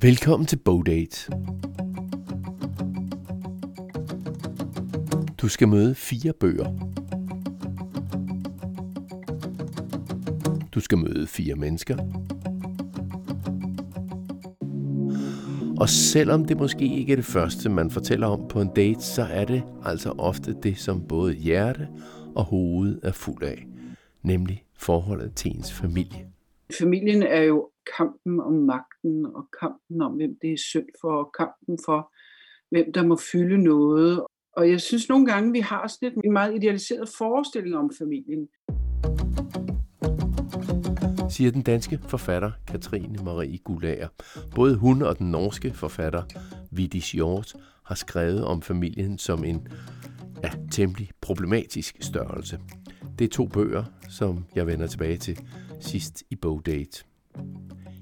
Velkommen til Bogdate. Du skal møde fire bøger. Du skal møde fire mennesker. Og selvom det måske ikke er det første, man fortæller om på en date, så er det altså ofte det, som både hjerte og hoved er fuld af, nemlig forholdet til ens familie. Familien er jo kampen om magten, og kampen om, hvem det er synd for, og kampen for, hvem der må fylde noget. Og jeg synes nogle gange, vi har sådan en meget idealiseret forestilling om familien. Siger den danske forfatter Katrine Marie Gulager. Både hun og den norske forfatter Vidis Hjort har skrevet om familien som en ja, temmelig problematisk størrelse. Det er to bøger, som jeg vender tilbage til sidst i Bogdate.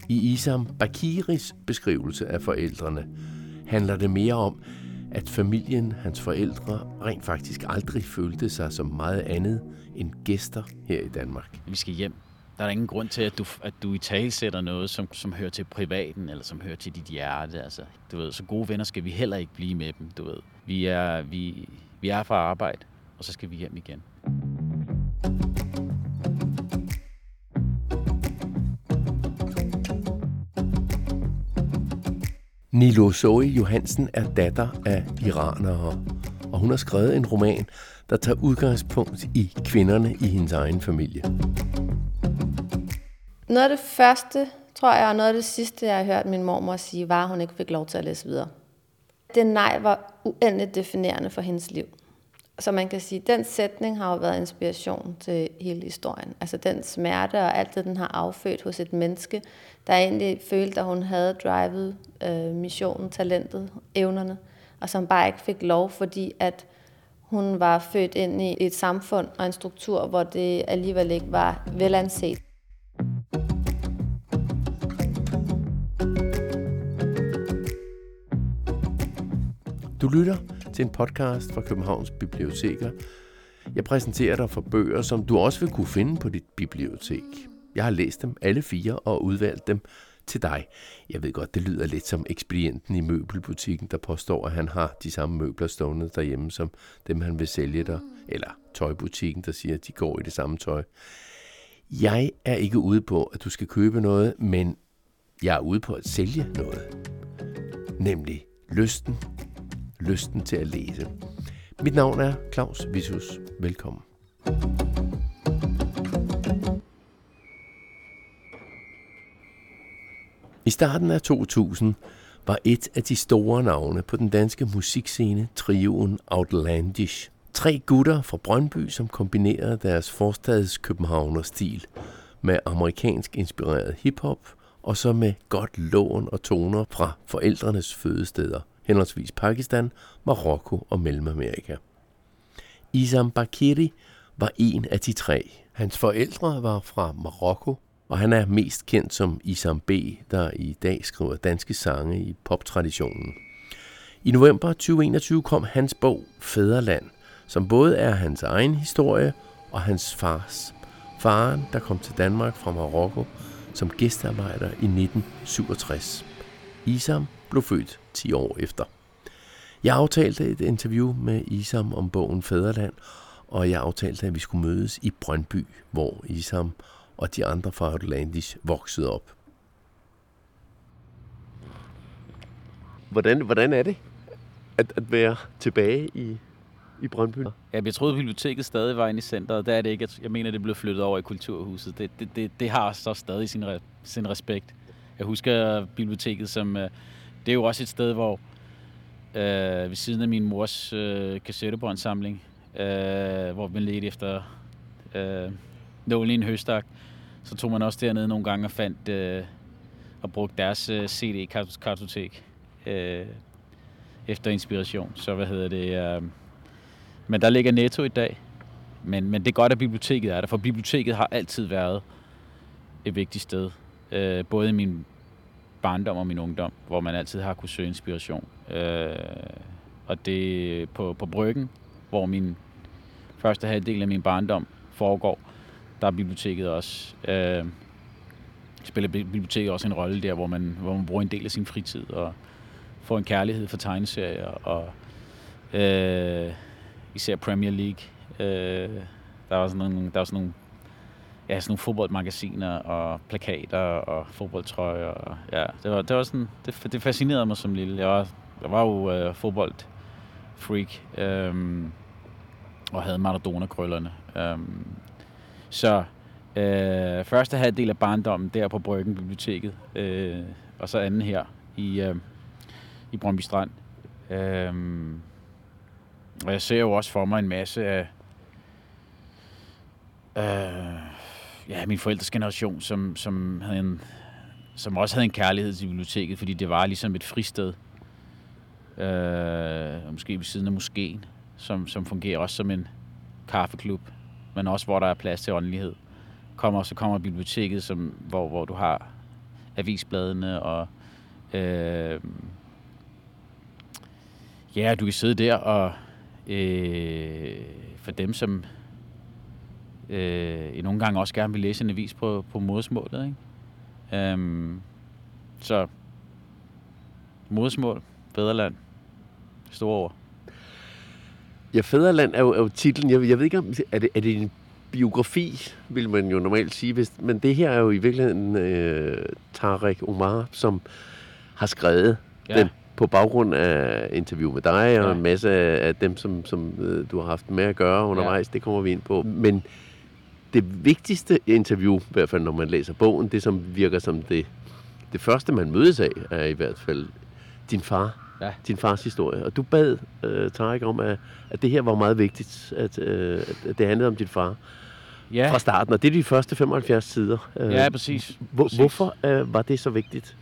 I Isam Bakiris beskrivelse af forældrene handler det mere om, at familien, hans forældre, rent faktisk aldrig følte sig som meget andet end gæster her i Danmark. Vi skal hjem. Der er ingen grund til, at du, at du i tale sætter noget, som, som hører til privaten, eller som hører til dit hjerte. Altså, du ved, så gode venner skal vi heller ikke blive med dem, du ved. Vi er, vi, vi er fra arbejde, og så skal vi hjem igen. Nilo Zoe Johansen er datter af iranere, og hun har skrevet en roman, der tager udgangspunkt i kvinderne i hendes egen familie. Noget af det første, tror jeg, og noget af det sidste, jeg har hørt min mormor sige, var, at hun ikke fik lov til at læse videre. Det nej var uendeligt definerende for hendes liv. Så man kan sige, at den sætning har jo været inspiration til hele historien. Altså den smerte og alt det, den har affødt hos et menneske, der egentlig følte, at hun havde drivet øh, missionen, talentet, evnerne, og som bare ikke fik lov, fordi at hun var født ind i et samfund og en struktur, hvor det alligevel ikke var velanset. Du lytter til en podcast fra Københavns Biblioteker. Jeg præsenterer dig for bøger, som du også vil kunne finde på dit bibliotek. Jeg har læst dem alle fire og udvalgt dem til dig. Jeg ved godt, det lyder lidt som ekspedienten i møbelbutikken, der påstår, at han har de samme møbler stående derhjemme, som dem han vil sælge dig. Eller tøjbutikken, der siger, at de går i det samme tøj. Jeg er ikke ude på, at du skal købe noget, men jeg er ude på at sælge noget. Nemlig lysten lysten til at læse. Mit navn er Claus Visus. Velkommen. I starten af 2000 var et af de store navne på den danske musikscene trioen Outlandish. Tre gutter fra Brøndby, som kombinerede deres forstads Københavner-stil med amerikansk inspireret hiphop, og så med godt lån og toner fra forældrenes fødesteder – henholdsvis Pakistan, Marokko og Mellemamerika. Isam Bakiri var en af de tre. Hans forældre var fra Marokko, og han er mest kendt som Isam B., der i dag skriver danske sange i poptraditionen. I november 2021 kom hans bog Fæderland, som både er hans egen historie og hans fars. Faren, der kom til Danmark fra Marokko som gæstearbejder i 1967. Isam blev født 10 år efter. Jeg aftalte et interview med Isam om bogen Fæderland, og jeg aftalte, at vi skulle mødes i Brøndby, hvor Isam og de andre fra Atlantis voksede op. Hvordan, hvordan er det at, at være tilbage i, i Brøndby? Ja, jeg troede, biblioteket stadig var inde i centret. Det er det ikke. Jeg mener, det blev flyttet over i Kulturhuset. Det, det, det, det har så stadig sin, sin respekt. Jeg husker biblioteket som... Øh, det er jo også et sted, hvor øh, ved siden af min mors øh, kassettebåndsamling, øh, hvor man ledte efter øh, nålen i en høstak, så tog man også dernede nogle gange og fandt øh, og brugte deres øh, CD-kartotek øh, efter inspiration. Så hvad hedder det? Øh, men der ligger Netto i dag. Men, men det er godt, at biblioteket er der, for biblioteket har altid været et vigtigt sted. Øh, både i min barndom og min ungdom, hvor man altid har kunne søge inspiration. Øh, og det på, på Bryggen, hvor min første halvdel af min barndom foregår, der er biblioteket også øh, spiller biblioteket også en rolle der, hvor man, hvor man bruger en del af sin fritid og får en kærlighed for tegneserier og øh, især Premier League. Øh, der var sådan nogle, der var sådan nogle ja, sådan nogle fodboldmagasiner og plakater og fodboldtrøjer. Og, ja, det var, det var sådan, det, det fascinerede mig som lille. Jeg var, jeg var jo øh, fodboldfreak øhm, og havde Maradona-krøllerne. Øhm, så øh, første halvdel af barndommen der på Bryggen Biblioteket, øh, og så anden her i, øh, i Brøndby Strand. Øh, og jeg ser jo også for mig en masse af øh, ja, min forældres generation, som, som, havde en, som også havde en kærlighed til biblioteket, fordi det var ligesom et fristed. Øh, måske ved siden af moskeen, som, som fungerer også som en kaffeklub, men også hvor der er plads til åndelighed. Kommer, så kommer biblioteket, som, hvor, hvor du har avisbladene og øh, ja, du kan sidde der og øh, for dem, som øh, nogle gange også gerne vil læse en avis på, på modersmålet. Ikke? Um, så modersmål, Fæderland, store ord. Ja, Fæderland er jo, er jo titlen. Jeg, jeg ved ikke, om er det, er det en biografi, vil man jo normalt sige. Hvis, men det her er jo i virkeligheden øh, Tarek Omar, som har skrevet ja. den på baggrund af interview med dig og ja. en masse af dem, som, som øh, du har haft med at gøre undervejs. Ja. Det kommer vi ind på. Men det vigtigste interview, i hvert fald når man læser bogen, det som virker som det, det første, man mødes af, er i hvert fald din far. Ja. Din fars historie. Og du bad uh, Tarek om, at, at det her var meget vigtigt, at, uh, at det handlede om din far ja. fra starten. Og det er de første 75 sider. Uh, ja, præcis. Hvor, præcis. Hvorfor uh, var det så vigtigt?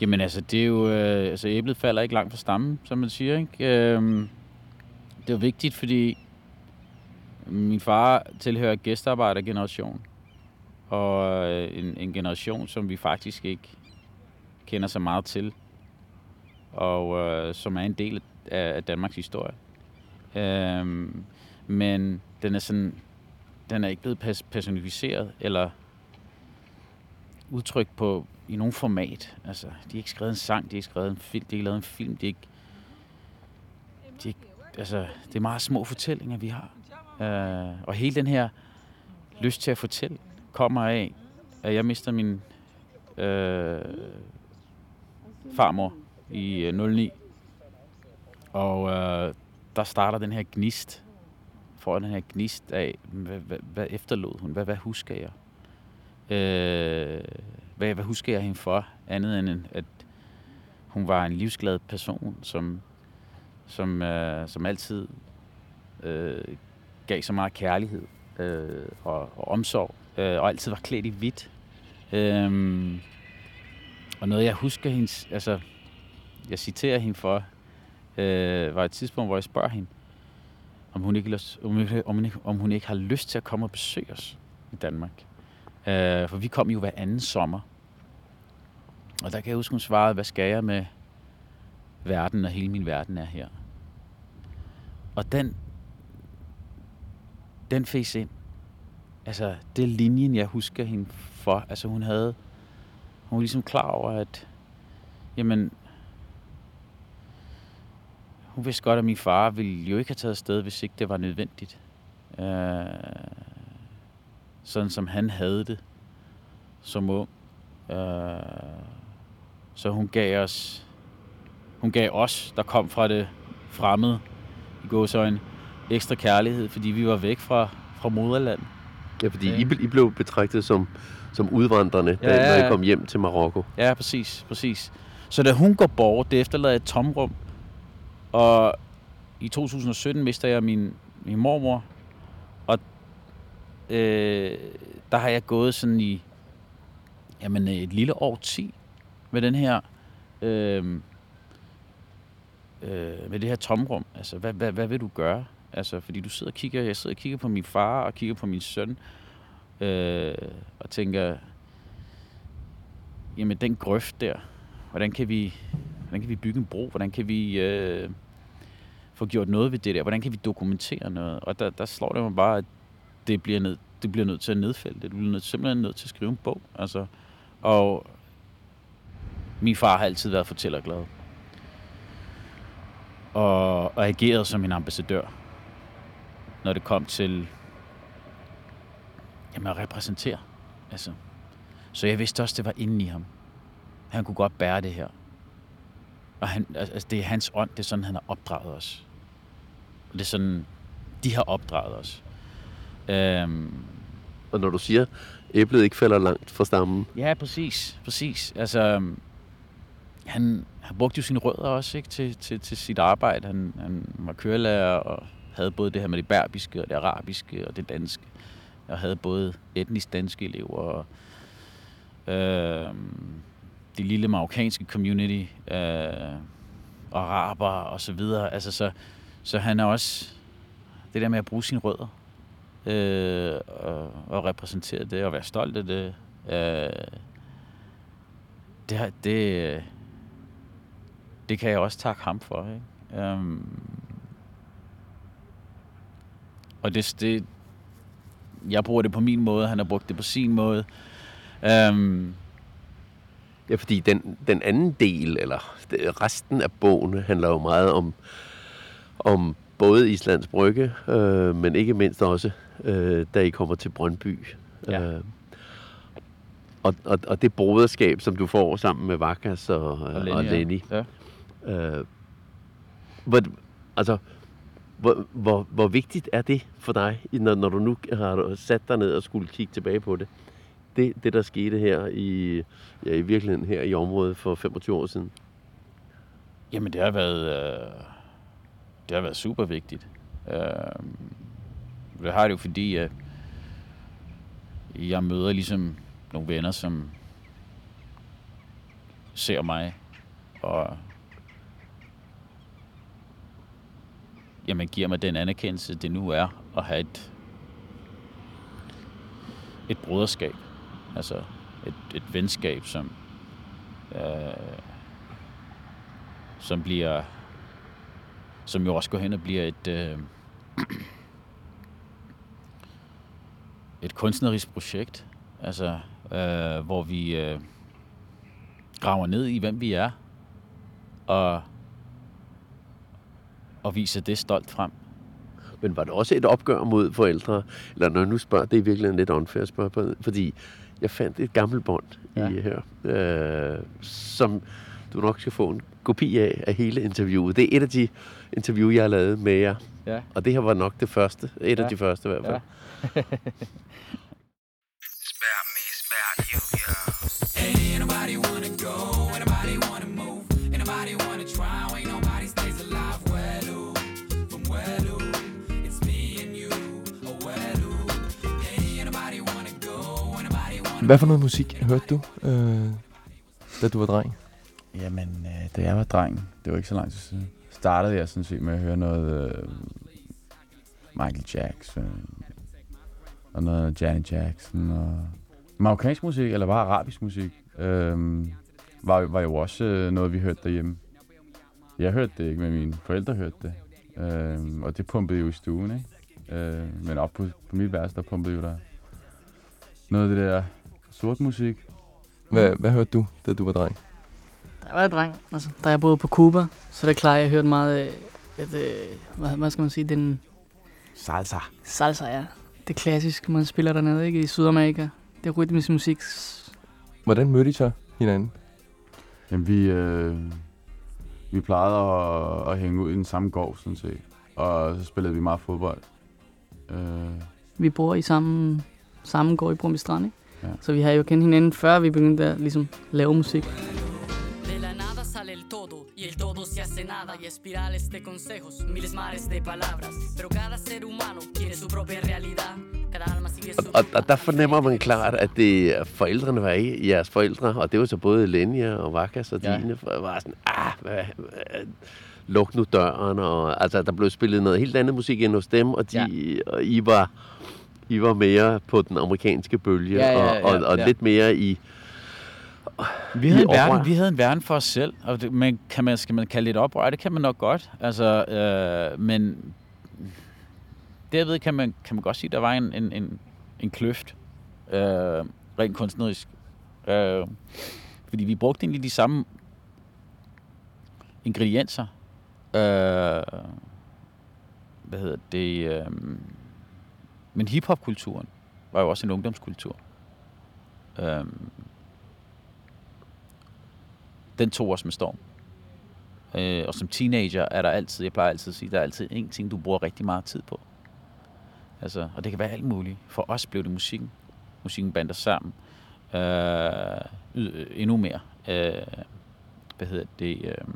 Jamen altså, det er jo... Øh, altså, æblet falder ikke langt fra stammen, som man siger, ikke? Øh, det er vigtigt, fordi min far tilhører gæstearbejdergeneration, og øh, en, en generation, som vi faktisk ikke kender så meget til, og øh, som er en del af, af Danmarks historie. Øhm, men den er sådan, den er ikke blevet personificeret eller udtrykt på i nogen format. Altså, de har ikke skrevet en sang, de har ikke skrevet en film, de har ikke lavet en film, de har ikke, de har ikke altså, det er meget små fortællinger, vi har. Øh, og hele den her lyst til at fortælle kommer af, at jeg mister min øh, farmor i øh, 09. Og øh, der starter den her gnist. Får den her gnist af, hvad, hvad, hvad efterlod hun? Hvad, hvad husker jeg? Øh, hvad, hvad husker jeg hende for? Andet end, at hun var en livsglad person, som, som, øh, som altid øh, gav så meget kærlighed øh, og, og omsorg, øh, og altid var klædt i hvidt. Øh, og noget, jeg husker hendes, altså, jeg citerer hende for, øh, var et tidspunkt, hvor jeg spørger hende, om hun, ikke, om, om, hun, om hun ikke har lyst til at komme og besøge os i Danmark. Øh, for vi kom jo hver anden sommer. Og der kan jeg huske, hun svarede, hvad skal jeg med verden, når hele min verden er her? Og den den face ind. Altså, det er linjen, jeg husker hende for. Altså, hun havde... Hun var ligesom klar over, at... Jamen... Hun vidste godt, at min far ville jo ikke have taget afsted, hvis ikke det var nødvendigt. Øh, sådan som han havde det som ung. Øh, så hun gav os... Hun gav os, der kom fra det fremmede i gåsøjne, ekstra kærlighed, fordi vi var væk fra, fra moderland. Ja, fordi ja. I, I blev betragtet som, som udvandrende, ja, da, når I kom hjem til Marokko. Ja, præcis, præcis. Så da hun går bort, det efterlader et tomrum, og i 2017 mister jeg min, min mormor, og øh, der har jeg gået sådan i jamen, et lille år 10 med den her øh, øh, med det her tomrum. Altså, hvad, hvad, hvad vil du gøre? Altså, fordi du sidder og kigger, jeg sidder og kigger på min far og kigger på min søn, øh, og tænker, jamen den grøft der, hvordan kan vi, hvordan kan vi bygge en bro? Hvordan kan vi øh, få gjort noget ved det der? Hvordan kan vi dokumentere noget? Og der, der slår det mig bare, at det bliver, ned, det bliver nødt til at nedfælde det. Du bliver nødt, simpelthen nødt til at skrive en bog. Altså, Og min far har altid været fortællerglad. Og, og ageret som en ambassadør, når det kom til jamen, at repræsentere. Altså. Så jeg vidste også, det var inde i ham. Han kunne godt bære det her. Og han, altså, det er hans ånd, det er sådan, han har opdraget os. Og det er sådan, de har opdraget os. Øhm, Og når du siger, æblet ikke falder langt fra stammen, Ja, præcis. Præcis. Altså, han, han brugte jo sine rødder også ikke, til, til, til sit arbejde. Han, han var kørelærer og havde både det her med det berbiske og det arabiske og det danske. Jeg havde både etnisk danske elever og øh, det lille marokkanske community øh, og araber og så videre. Altså, så, så han er også det der med at bruge sine rødder øh, og, og repræsentere det og være stolt af det. Øh, det, det, øh, det kan jeg også takke ham for. Ikke? Um, og det, det, jeg bruger det på min måde, han har brugt det på sin måde. Um, Ja, fordi den, den anden del, eller resten af bogen, handler jo meget om, om både Islands Brygge, øh, men ikke mindst også, øh, da I kommer til Brøndby. Ja. Øh, og, og, og det broderskab, som du får sammen med Vakas og, og, Lenny, og. Lenny. Ja. Øh, hvor, altså, hvor, hvor, hvor vigtigt er det for dig, når, når du nu har sat dig ned og skulle kigge tilbage på det? Det, det der skete her i, ja, i virkeligheden her i området for 25 år siden. Jamen, det har været, øh, det har været super vigtigt. Øh, det har det jo, fordi at jeg møder ligesom nogle venner, som ser mig, og jamen, giver mig den anerkendelse, det nu er at have et, et broderskab. Altså et, et venskab, som, øh, som bliver som jo også går hen og bliver et øh, et kunstnerisk projekt, altså øh, hvor vi øh, graver ned i hvem vi er og og viser det stolt frem. Men var det også et opgør mod forældre? Eller når jeg nu spørger, det er virkelig en lidt unfair spørgsmål, fordi jeg fandt et gammelt bånd ja. I her, øh, som du nok skal få en kopi af, af hele interviewet. Det er et af de interview, jeg har lavet med jer. Ja. Og det her var nok det første. Et ja. af de første i hvert fald. Ja. Hvad for noget musik hørte du, øh, da du var dreng? Jamen, øh, da jeg var dreng, det var ikke så lang tid siden, startede jeg sådan set med at høre noget øh, Michael Jackson, og noget Janet Jackson, og marokkansk musik, eller bare arabisk musik, øh, var, var jo også øh, noget, vi hørte derhjemme. Jeg hørte det ikke, men mine forældre hørte det. Øh, og det pumpede jo i stuen, ikke? Øh, men op på, på mit værelse, der pumpede jo der noget af det der sort musik. Hvad, hvad hørte du, da du var dreng? Da jeg var dreng, altså, da jeg boede på Cuba, så er det klart, at jeg hørte meget, øh, at, øh, hvad, hvad skal man sige, den Salsa. salsa, ja. Det klassiske, man spiller dernede, ikke? I Sydamerika. Det er rytmisk musik. Hvordan mødte I så hinanden? Jamen, vi, øh, vi plejede at, at hænge ud i den samme gård, sådan set. Og så spillede vi meget fodbold. Øh, Vi bor i samme, samme gård i Brumby Strand, ikke? Ja. Så vi har jo kendt hinanden, før vi begyndte at ligesom, lave musik. De la nada sale el todo y el todo se hace nada y espirales de consejos, miles mares de palabras. Pero cada ser humano tiene su propia realidad. Og, og der fornemmer man klart, at det er forældrene var i, jeres forældre, og det var så både Lenja og Vakas og Ja. dine, var sådan, ah, hvad, hvad, luk nu døren, og altså, der blev spillet noget helt andet musik end hos dem, og, de, ja. og I var I var mere på den amerikanske bølge, Ja, ja, og, og, ja, og ja. lidt mere i... Vi havde, en oprør. verden, vi havde en verden for os selv, og det, men kan man, skal man kalde det et oprør? Det kan man nok godt. Altså, øh, men derved kan man, kan man godt sige, at der var en, en, en, en kløft, øh, rent kunstnerisk, Øh, fordi vi brugte egentlig de samme ingredienser. Øh, hvad hedder det? Øh, men hiphopkulturen var jo også en ungdomskultur. Øhm, den tog os med storm. Øh, og som teenager er der altid, jeg plejer altid at sige, der er altid en ting, du bruger rigtig meget tid på. Altså, og det kan være alt muligt. For os blev det musikken. Musikken bandt os sammen. Øh, øh endnu mere. Øh, hvad hedder det? Øh,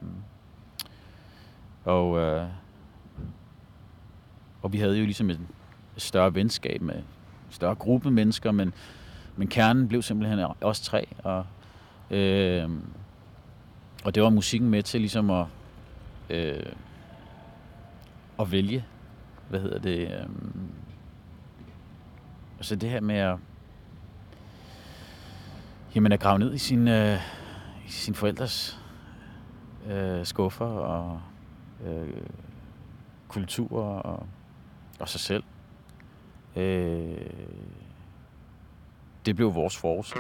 og, øh, og vi havde jo ligesom en, større venskab med større gruppe mennesker, men, men kernen blev simpelthen os tre. Og, øh, og det var musikken med til ligesom at, øh, at vælge, hvad hedder det, øh, så det her med at, jamen at grave ned i sin, øh, i sin forældres øh, skuffer og øh, kultur og, og sig selv. Øh, det blev vores force.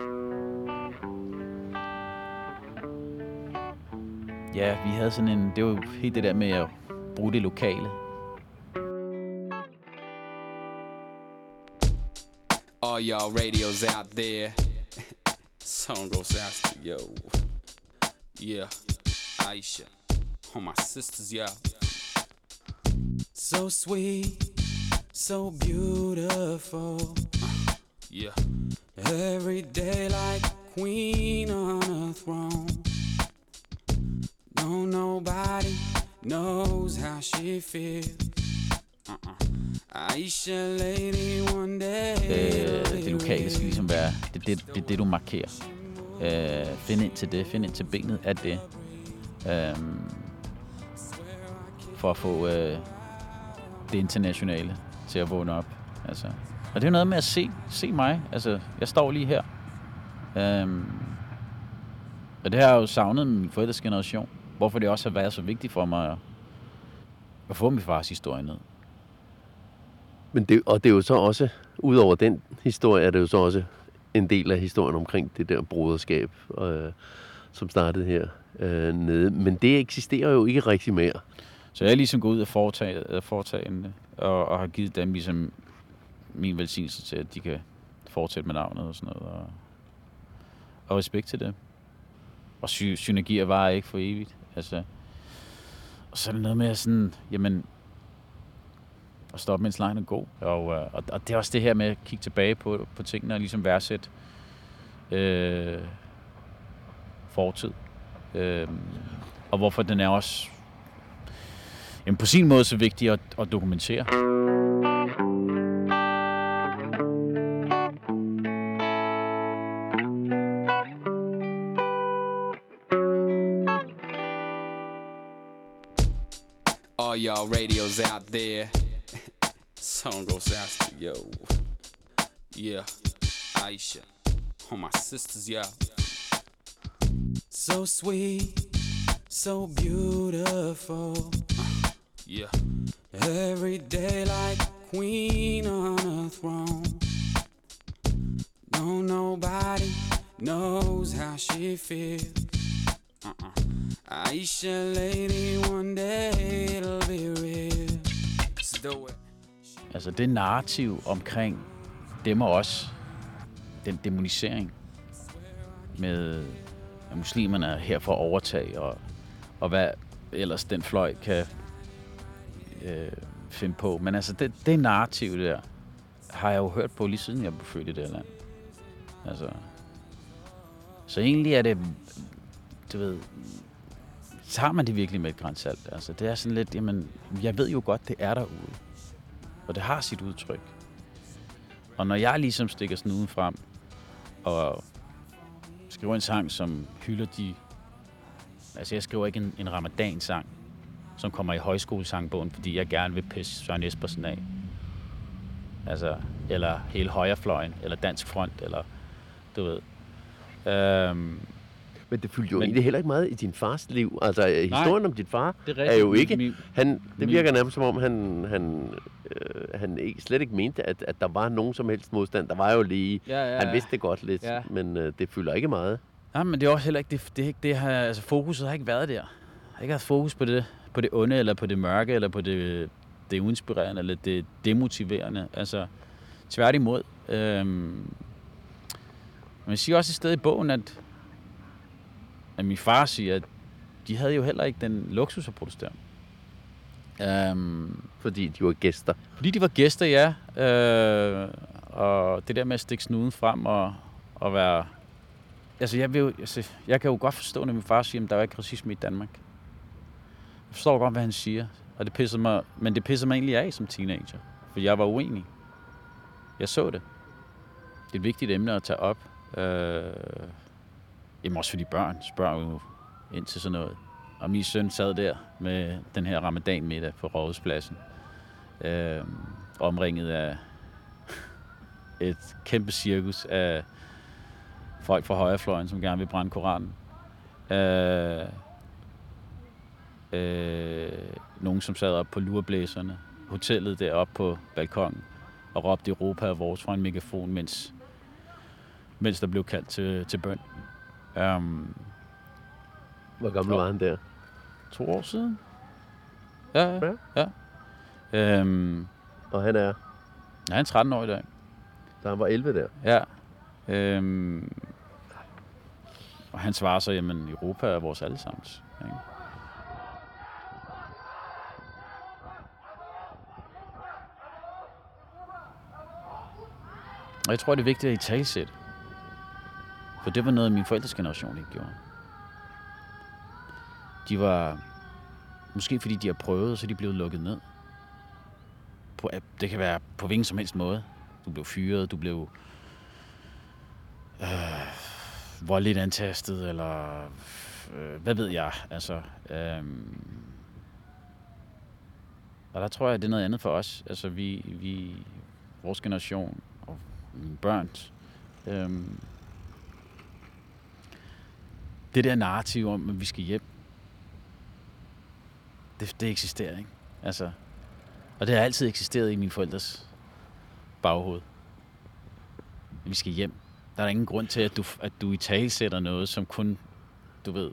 Ja, vi havde sådan en... Det var jo helt det der med at bruge det lokale. All y'all radios out there. Song goes out to yo. Yeah, Aisha. All my sisters, yeah. So sweet, so beautiful. Yeah. Every day like queen on a throne. No, nobody knows how she feels. Uh-uh. Aisha, lady, one day. Øh, det lokale skal ligesom være, det det, det, det, du markerer. Øh, find ind til det, find ind til benet af det. Øh, for at få øh, det internationale til at vågne op. Altså. Og det er noget med at se, se mig. Altså, jeg står lige her. Øhm, og det har jeg jo savnet min forældres generation. Hvorfor det også har været så vigtigt for mig at, at få min fars historie ned. Men det, og det er jo så også, udover den historie, er det jo så også en del af historien omkring det der broderskab, øh, som startede her øh, nede. Men det eksisterer jo ikke rigtig mere. Så jeg er ligesom gået ud af foretage, øh, af øh, og, og har givet dem ligesom min velsignelse til, at de kan fortsætte med navnet og sådan noget. Og, og respekt til det. Og sy- synergier var ikke for evigt. Altså, og så er det noget med at sådan, jamen, at stoppe, mens lejen er god. Og, øh, og, og det er også det her med at kigge tilbage på, på tingene og ligesom værdsætte øh, fortid. Øh, og hvorfor den er også jamen, på sin måde så vigtig at, at dokumentere. All y'all radios out there. Song goes out to yo. Yeah, Aisha. All my sisters, yeah. So sweet, so beautiful. Yeah. Every day like queen on a throne. No, nobody knows how she feels. Uh-uh. Aisha, lady, one day it'll be real. Let's do it. Altså det narrativ omkring dem og os, den demonisering med at muslimerne er her for at overtage, og, og hvad ellers den fløj kan øh, finde på. Men altså det, det narrativ der, har jeg jo hørt på lige siden jeg blev født i det her land. Altså, så egentlig er det, du ved, tager man det virkelig med et grænsalt. Altså, det er sådan lidt, jamen, jeg ved jo godt, det er derude. Og det har sit udtryk. Og når jeg ligesom stikker snuden frem, og skriver en sang, som hylder de... Altså, jeg skriver ikke en, en ramadan-sang, som kommer i højskolesangbogen, fordi jeg gerne vil pisse Søren Espersen af. Altså, eller hele højrefløjen, eller Dansk Front, eller du ved. Øhm, Men det fyldte jo Men- egentlig heller ikke meget i din fars liv. Altså, Nej. historien om dit far Det er er jo ikke... Min- Han, det virker nærmest som om, han, han, øh, han ikke, slet ikke mente, at, at der var nogen som helst modstand. Der var jo lige... Ja, ja, Han vidste det godt lidt, Ja. men øh, det fylder ikke meget. Nej, men det er også heller ikke det, det, det her, altså fokuset har ikke været der. Jeg har ikke haft fokus på det, på det onde, eller på det mørke, eller på det, det uinspirerende, eller det demotiverende. Altså, tværtimod. Øhm, men jeg siger også et sted i bogen, at, at min far siger, at de havde jo heller ikke den luksus at protestere. Øhm, Fordi de var gæster. fordi de var gæster, ja. Øh, og det der med at stikke snuden frem og, og være... Altså jeg, vil altså, jeg kan jo godt forstå, når min far siger, at der er ikke racisme i Danmark. Jeg forstår godt, hvad han siger. Og det pisser mig, men det pisser mig egentlig af som teenager. For jeg var uenig. Jeg så det. Det er et vigtigt emne at tage op. Øh, jamen også fordi børn spørger jo ind til sådan noget. Og min søn sad der med den her ramadan middag på Rådhuspladsen. Øh, omringet af et kæmpe cirkus af folk fra højrefløjen, som gerne vil brænde Koranen. Øh, øh, nogen, som sad op på lureblæserne. Hotellet deroppe på balkongen og råbte Europa er vores fra en megafon, mens, mens der blev kaldt til, til bøn. Um, Hvor gammel var han der? to år siden. Ja, ja. ja. Øhm, Og han er... ja, han er 13 år i dag. Så han var 11 der. Ja. Øhm, og han svarer så, jamen Europa er vores allesammens. Ikke? Og jeg tror, det er vigtigt at i talsæt. For det var noget, min forældres generation ikke gjorde. De var, måske fordi de har prøvet, så de blev lukket ned. På, det kan være på hvilken som helst måde. Du blev fyret, du blev øh, voldeligt antastet, eller øh, hvad ved jeg. Altså, øh, og der tror jeg, det er noget andet for os. Altså, vi, vi vores generation mine børns, Øhm, det der narrativ om, at vi skal hjem, det, det eksisterer ikke. Altså, og det har altid eksisteret i mine forældres baghoved. At Vi skal hjem. Der er ingen grund til, at du, at du i tale sætter noget, som kun, du ved,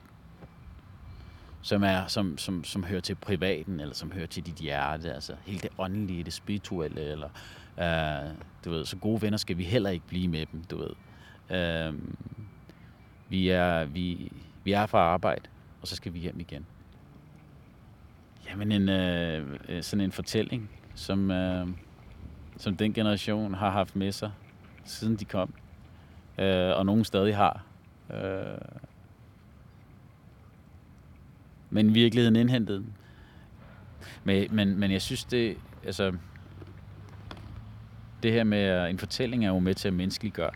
som, er, som, som, som hører til privaten, eller som hører til dit hjerte, altså hele det åndelige, det spirituelle, eller øh, du ved, så gode venner skal vi heller ikke blive med dem, du ved. Øh, vi, er, vi, vi er fra arbejde, og så skal vi hjem igen. Jamen en, øh, øh, sådan en fortælling, som, øh, som den generation har haft med sig, siden de kom. Øh, og nogen stadig har. Øh, men virkeligheden indhentede den. Men, men, men jeg synes, det, altså, det her med en fortælling er jo med til at menneskeliggøre.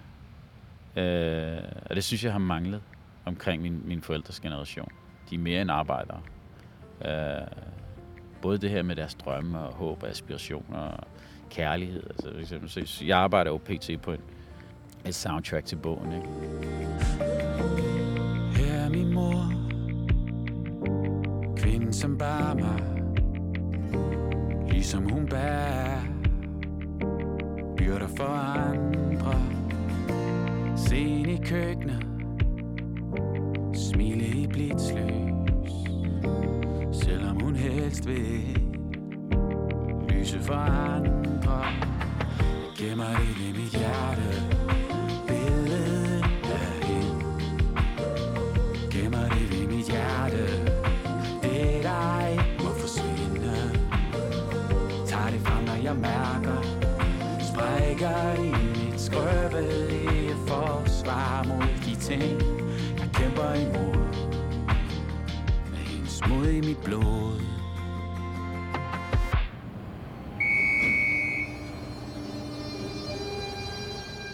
Øh, og det synes jeg har manglet omkring min, min forældres generation. De er mere end arbejdere. Øh, både det her med deres drømme og håb og aspirationer og kærlighed. Altså, for eksempel, så jeg arbejder jo pt. på en, et soundtrack til bogen. Ikke? Kvinden som bar mig Ligesom hun bærer Byrder for andre. Se ind i køkkenet Smile i blitzlys Selvom hun helst vil Lyse for andre. Jeg gemmer det i mit hjerte. Ting Jeg kæmper imod Med hendes mod i mit blod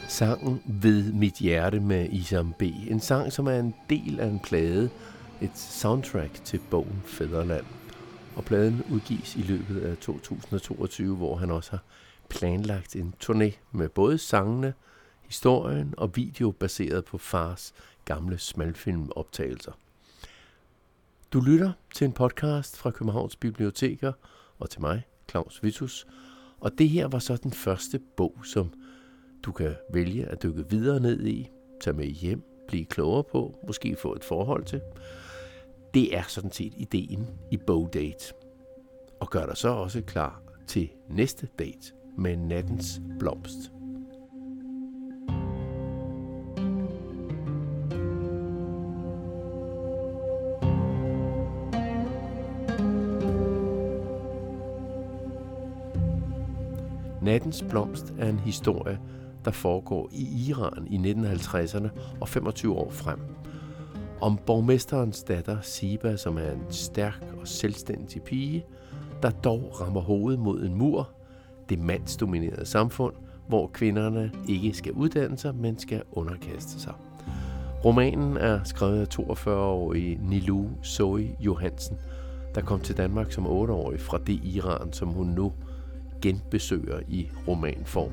Sangen Ved mit hjerte med Isam B. En sang, som er en del af en plade, et soundtrack til bogen Fæderland. Og pladen udgives i løbet af 2022, hvor han også har planlagt en turné med både sangene, historien og video baseret på fars gamle smalfilmoptagelser. Du lytter til en podcast fra Københavns Biblioteker og til mig, Claus Vitus. Og det her var så den første bog, som du kan vælge at dykke videre ned i, tage med hjem, blive klogere på, måske få et forhold til. Det er sådan set ideen i bogdate. Og gør dig så også klar til næste date med nattens blomst. Nattens Blomst er en historie, der foregår i Iran i 1950'erne og 25 år frem. Om borgmesterens datter Siba, som er en stærk og selvstændig pige, der dog rammer hovedet mod en mur, det mandsdominerede samfund, hvor kvinderne ikke skal uddanne sig, men skal underkaste sig. Romanen er skrevet af 42-årige Nilu Zoe Johansen, der kom til Danmark som 8-årig fra det Iran, som hun nu genbesøger i romanform.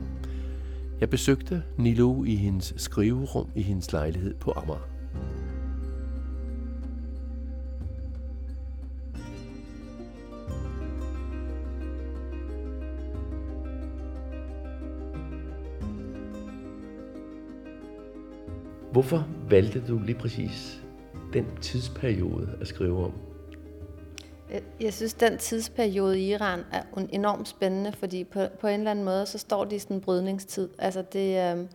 Jeg besøgte Nilo i hendes skriverum i hendes lejlighed på Amager. Hvorfor valgte du lige præcis den tidsperiode at skrive om? Øh, jeg- synes, den tidsperiode i Iran er enormt spændende, fordi på, på en eller anden måde, så står de i sådan en brydningstid. Altså det, øh,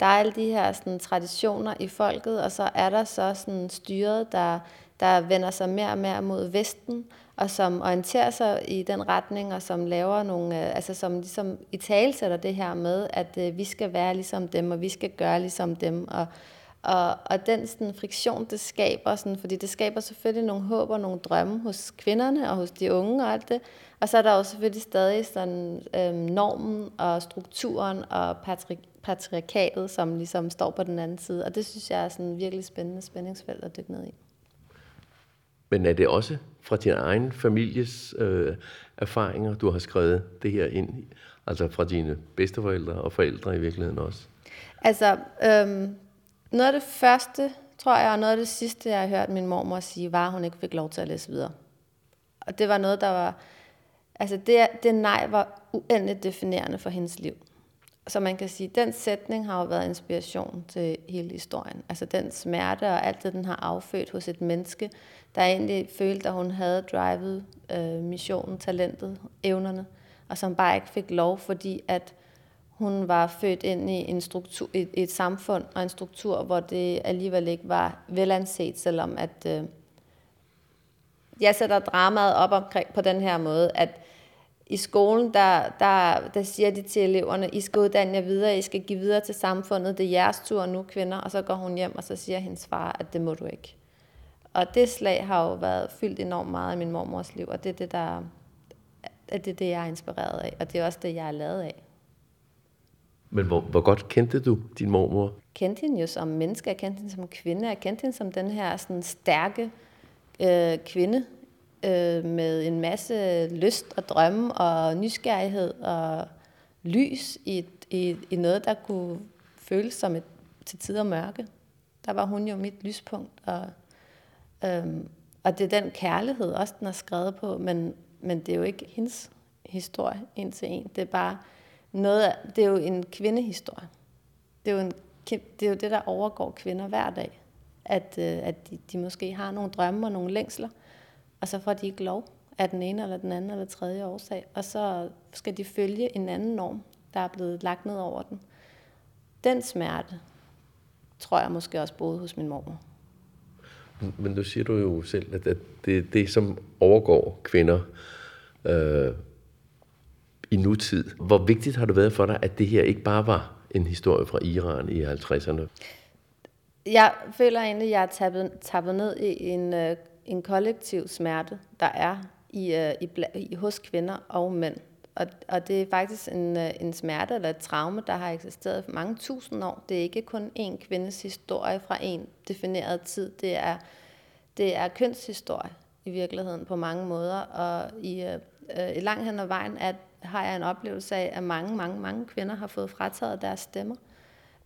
der er alle de her sådan, traditioner i folket, og så er der så sådan styret, der, der vender sig mere og mere mod Vesten, og som orienterer sig i den retning, og som laver nogle, øh, altså som ligesom i talsætter det her med, at øh, vi skal være ligesom dem, og vi skal gøre ligesom dem, og, og, og den sådan, friktion, det skaber, sådan, fordi det skaber selvfølgelig nogle håb og nogle drømme hos kvinderne og hos de unge og alt det. Og så er der jo selvfølgelig stadig sådan, øhm, normen og strukturen og patri- patriarkatet, som ligesom står på den anden side. Og det synes jeg er sådan virkelig spændende spændingsfelt at dykke ned i. Men er det også fra din egen families øh, erfaringer, du har skrevet det her ind i? Altså fra dine bedsteforældre og forældre i virkeligheden også? Altså, øhm, noget af det første, tror jeg, og noget af det sidste, jeg har hørt min mormor sige, var, at hun ikke fik lov til at læse videre. Og det var noget, der var... Altså, det, det nej var uendeligt definerende for hendes liv. Så man kan sige, at den sætning har jo været inspiration til hele historien. Altså den smerte og alt det, den har affødt hos et menneske, der egentlig følte, at hun havde drivet øh, missionen, talentet, evnerne, og som bare ikke fik lov, fordi at hun var født ind i en struktur, et, et samfund og en struktur, hvor det alligevel ikke var velanset, selvom at øh, jeg sætter dramaet op omkring på den her måde, at i skolen, der, der, der siger de til eleverne, I skal uddanne jer videre, I skal give videre til samfundet, det er jeres tur nu, kvinder. Og så går hun hjem, og så siger hendes far, at det må du ikke. Og det slag har jo været fyldt enormt meget i min mormors liv, og det er det, der, at det, er det, jeg er inspireret af, og det er også det, jeg er lavet af. Men hvor, hvor godt kendte du din mormor? Kendte hende jo som menneske, jeg kendte hende som kvinde, jeg kendte hende som den her sådan stærke øh, kvinde, øh, med en masse lyst og drømme og nysgerrighed og lys i, i, i noget, der kunne føles som et til tider mørke. Der var hun jo mit lyspunkt, og, øhm, og det er den kærlighed også, den er skrevet på, men, men det er jo ikke hendes historie en til en. Det er bare noget, af, det er jo en kvindehistorie. Det er jo, en, det er jo det, der overgår kvinder hver dag. At, øh, at de, de måske har nogle drømme og nogle længsler, og så får de ikke lov af den ene eller den anden eller tredje årsag. Og så skal de følge en anden norm, der er blevet lagt ned over den. Den smerte, tror jeg måske også boede hos min mor. Men du siger du jo selv, at, det det det, som overgår kvinder øh, i nutid. Hvor vigtigt har det været for dig, at det her ikke bare var en historie fra Iran i 50'erne? Jeg føler egentlig, at jeg er tappet, tappet ned i en, øh, en kollektiv smerte, der er i, øh, i, i hos kvinder og mænd. Og, og det er faktisk en, øh, en smerte eller et traume, der har eksisteret for mange tusind år. Det er ikke kun én kvindes historie fra en defineret tid. Det er, det er kønshistorie i virkeligheden på mange måder. Og i, øh, øh, i langt hen ad vejen at, har jeg en oplevelse af, at mange, mange, mange kvinder har fået frataget deres stemmer.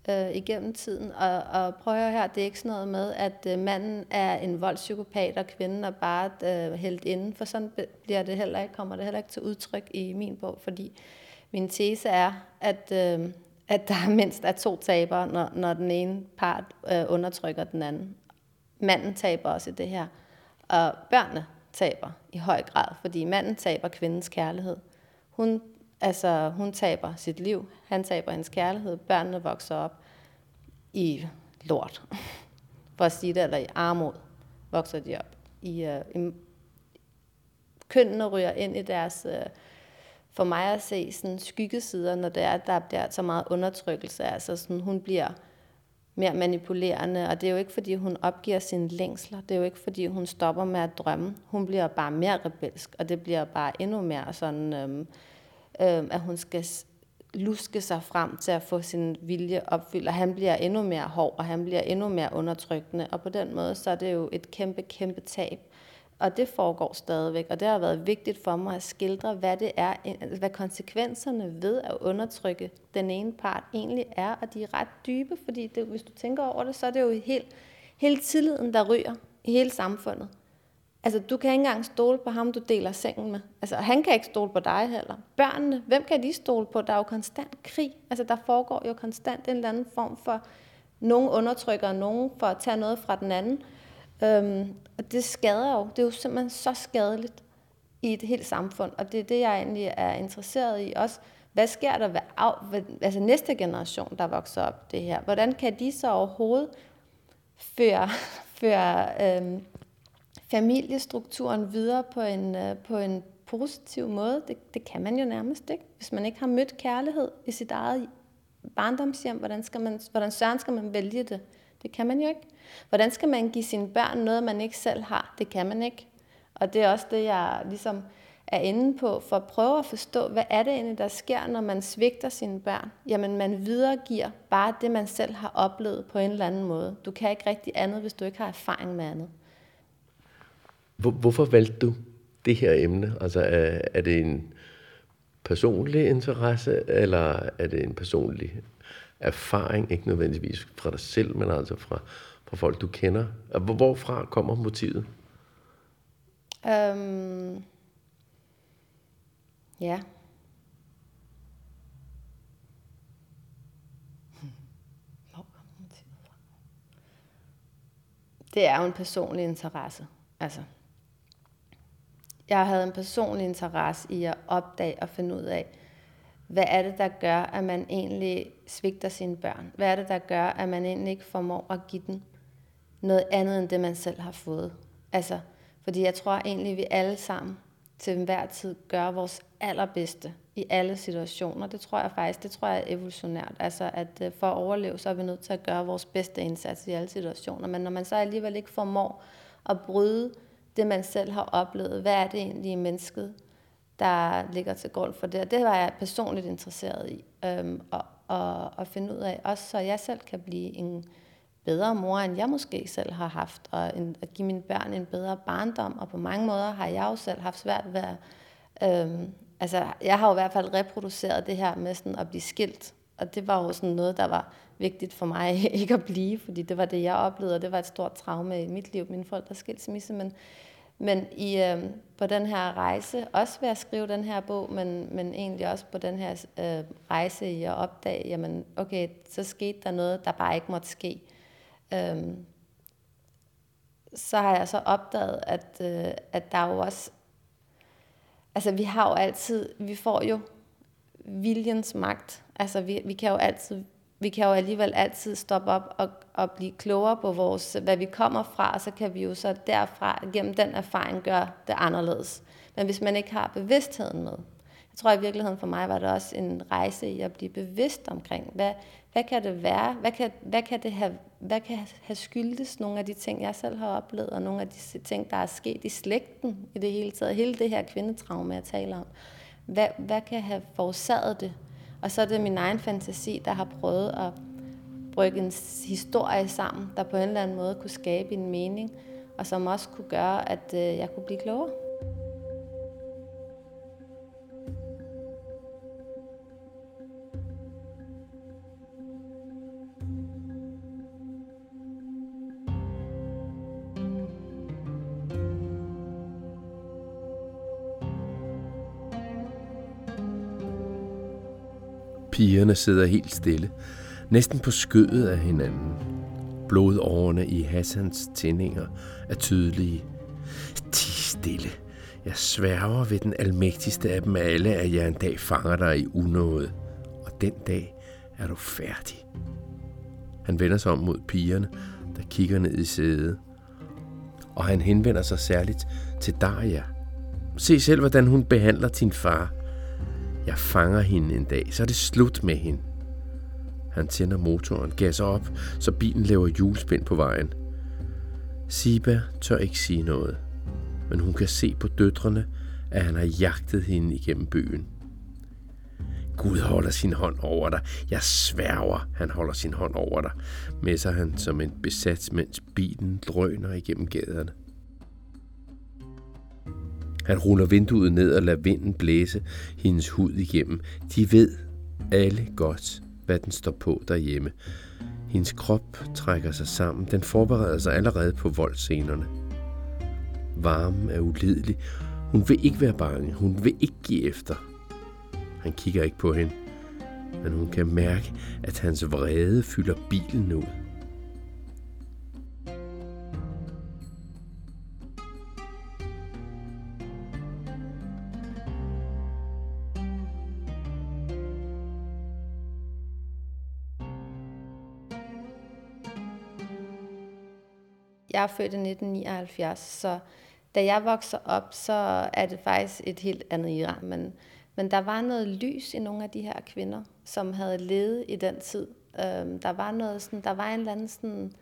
øh, igennem tiden. Og, og prøv at høre her, det er ikke sådan noget med, at øh, manden er en voldspsykopat, og kvinden er bare øh, helt inden, for sådan bliver det heller ikke, kommer det heller ikke til udtryk i min bog, fordi min tese er, at, øh, at der mindst er to tabere, når, når den ene part øh, undertrykker den anden. Manden taber også i det her, og børnene taber i høj grad, fordi manden taber kvindens kærlighed. Hun, altså, hun taber sit liv, han taber hendes kærlighed, børnene vokser op i lort, for at sige det, eller i armod vokser de op. I, uh, i kønnene ryger ind i deres, uh, for mig at se, sådan skyggesider, når det er, der bliver så meget undertrykkelse. Altså sådan, hun bliver mere manipulerende, og det er jo ikke, fordi hun opgiver sine længsler. Det er jo ikke, fordi hun stopper med at drømme. Hun bliver bare mere rebelsk, og det bliver bare endnu mere sådan, øhm, øh, at hun skal luske sig frem til at få sin vilje opfyldt, og han bliver endnu mere hård, og han bliver endnu mere undertrykkende, og på den måde, så er det jo et kæmpe, kæmpe tab. Og det foregår stadigvæk, og det har været vigtigt for mig at skildre, hvad det er, altså, hvad konsekvenserne ved at undertrykke den ene part egentlig er, og de er ret dybe, fordi det, hvis du tænker over det, så er det jo helt, hele tilliden, der ryger i hele samfundet. Altså, du kan ikke engang stole på ham, du deler sengen med. Altså, han kan ikke stole på dig heller. Børnene, hvem kan de stole på? Der er jo konstant krig. Altså, der foregår jo konstant en eller anden form for, nogen undertrykker nogen for at tage noget fra den anden. Øhm, og det skader jo. Det er jo simpelthen så skadeligt i et helt samfund. Og det er det, jeg egentlig er interesseret i også. Hvad sker der ved, af, ved altså næste generation, der vokser op det her? Hvordan kan de så overhovedet føre, føre øhm, familiestrukturen videre på en, øh, på en positiv måde? Det, det kan man jo nærmest ikke. Hvis man ikke har mødt kærlighed i sit eget barndomshjem, hvordan, skal man, hvordan søren skal man vælge det? Det kan man jo ikke. Hvordan skal man give sine børn noget, man ikke selv har? Det kan man ikke. Og det er også det, jeg ligesom er inde på, for at prøve at forstå, hvad er det egentlig, der sker, når man svigter sine børn? Jamen, man videregiver bare det, man selv har oplevet på en eller anden måde. Du kan ikke rigtig andet, hvis du ikke har erfaring med andet. Hvor, hvorfor valgte du det her emne? Altså, er, er det en personlig interesse, eller er det en personlig erfaring, ikke nødvendigvis fra dig selv, men altså fra, fra folk, du kender? Hvorfra kommer motivet? Øhm, ja. Hvor kommer motivet fra? Det er jo en personlig interesse. Altså, jeg havde en personlig interesse i at opdage og finde ud af, hvad er det, der gør, at man egentlig svigter sine børn? Hvad er det, der gør, at man egentlig ikke formår at give dem noget andet, end det man selv har fået? Altså, fordi jeg tror egentlig, at vi alle sammen til enhver tid gør vores allerbedste i alle situationer. Det tror jeg faktisk, det tror jeg er evolutionært. Altså, at øh, for at overleve, så er vi nødt til at gøre vores bedste indsats i alle situationer. Men når man så alligevel ikke formår at bryde det, man selv har oplevet, hvad er det egentlig i mennesket, der ligger til grund for det. Og det var jeg personligt interesseret i øhm, at, at, at finde ud af, også så jeg selv kan blive en bedre mor, end jeg måske selv har haft, og en, at give mine børn en bedre barndom. Og på mange måder har jeg jo selv haft svært ved at... Øhm, altså, jeg har jo i hvert fald reproduceret det her med sådan at blive skilt. Og det var jo sådan noget, der var vigtigt for mig ikke at blive, fordi det var det, jeg oplevede, og det var et stort traume i mit liv, mine forældres skilsmisse. Men, men i, øh, på den her rejse, også ved at skrive den her bog, men, men egentlig også på den her øh, rejse i at opdage, jamen okay, så skete der noget, der bare ikke måtte ske. Øh, så har jeg så opdaget, at, øh, at der jo også, altså vi har jo altid, vi får jo viljens magt. Altså vi, vi kan jo altid vi kan jo alligevel altid stoppe op og, og blive klogere på vores, hvad vi kommer fra, og så kan vi jo så derfra, gennem den erfaring, gøre det anderledes. Men hvis man ikke har bevidstheden med, jeg tror i virkeligheden for mig var det også en rejse i at blive bevidst omkring, hvad, hvad kan det være, hvad kan, hvad kan det have, hvad kan have skyldes nogle af de ting, jeg selv har oplevet, og nogle af de ting, der er sket i slægten i det hele taget, hele det her kvindetraume, jeg taler om. Hvad, hvad kan have forårsaget det? Og så er det min egen fantasi, der har prøvet at brygge en historie sammen, der på en eller anden måde kunne skabe en mening, og som også kunne gøre, at øh, jeg kunne blive klogere. Pigerne sidder helt stille, næsten på skødet af hinanden. Blodårene i Hassans tændinger er tydelige. Ti stille. Jeg sværger ved den almægtigste af dem alle, at jeg en dag fanger dig i unåde. Og den dag er du færdig. Han vender sig om mod pigerne, der kigger ned i sædet. Og han henvender sig særligt til Daria. Se selv, hvordan hun behandler din far. Jeg fanger hende en dag, så er det slut med hende. Han tænder motoren, gasser op, så bilen laver hjulspind på vejen. Siba tør ikke sige noget, men hun kan se på døtrene, at han har jagtet hende igennem byen. Gud holder sin hånd over dig. Jeg sværger, han holder sin hånd over dig, messer han som en besat, mens bilen drøner igennem gaderne. Han ruller vinduet ned og lader vinden blæse hendes hud igennem. De ved alle godt, hvad den står på derhjemme. Hendes krop trækker sig sammen. Den forbereder sig allerede på voldscenerne. Varmen er ulidelig. Hun vil ikke være bange. Hun vil ikke give efter. Han kigger ikke på hende, men hun kan mærke, at hans vrede fylder bilen ud. Jeg er født i 1979, så da jeg vokser op, så er det faktisk et helt andet Iran. Men, men der var noget lys i nogle af de her kvinder, som havde levet i den tid. Øhm, der var noget sådan, der var en eller anden sådan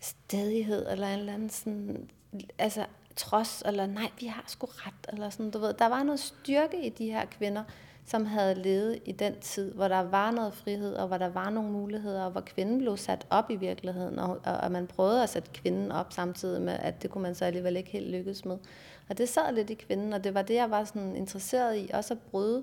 stedighed, eller en eller anden sådan, altså trods, eller nej, vi har sgu ret, eller sådan, du ved. Der var noget styrke i de her kvinder, som havde levet i den tid, hvor der var noget frihed, og hvor der var nogle muligheder, og hvor kvinden blev sat op i virkeligheden, og, og, og man prøvede at sætte kvinden op samtidig med, at det kunne man så alligevel ikke helt lykkes med. Og det sad lidt i kvinden, og det var det, jeg var sådan interesseret i, også at bryde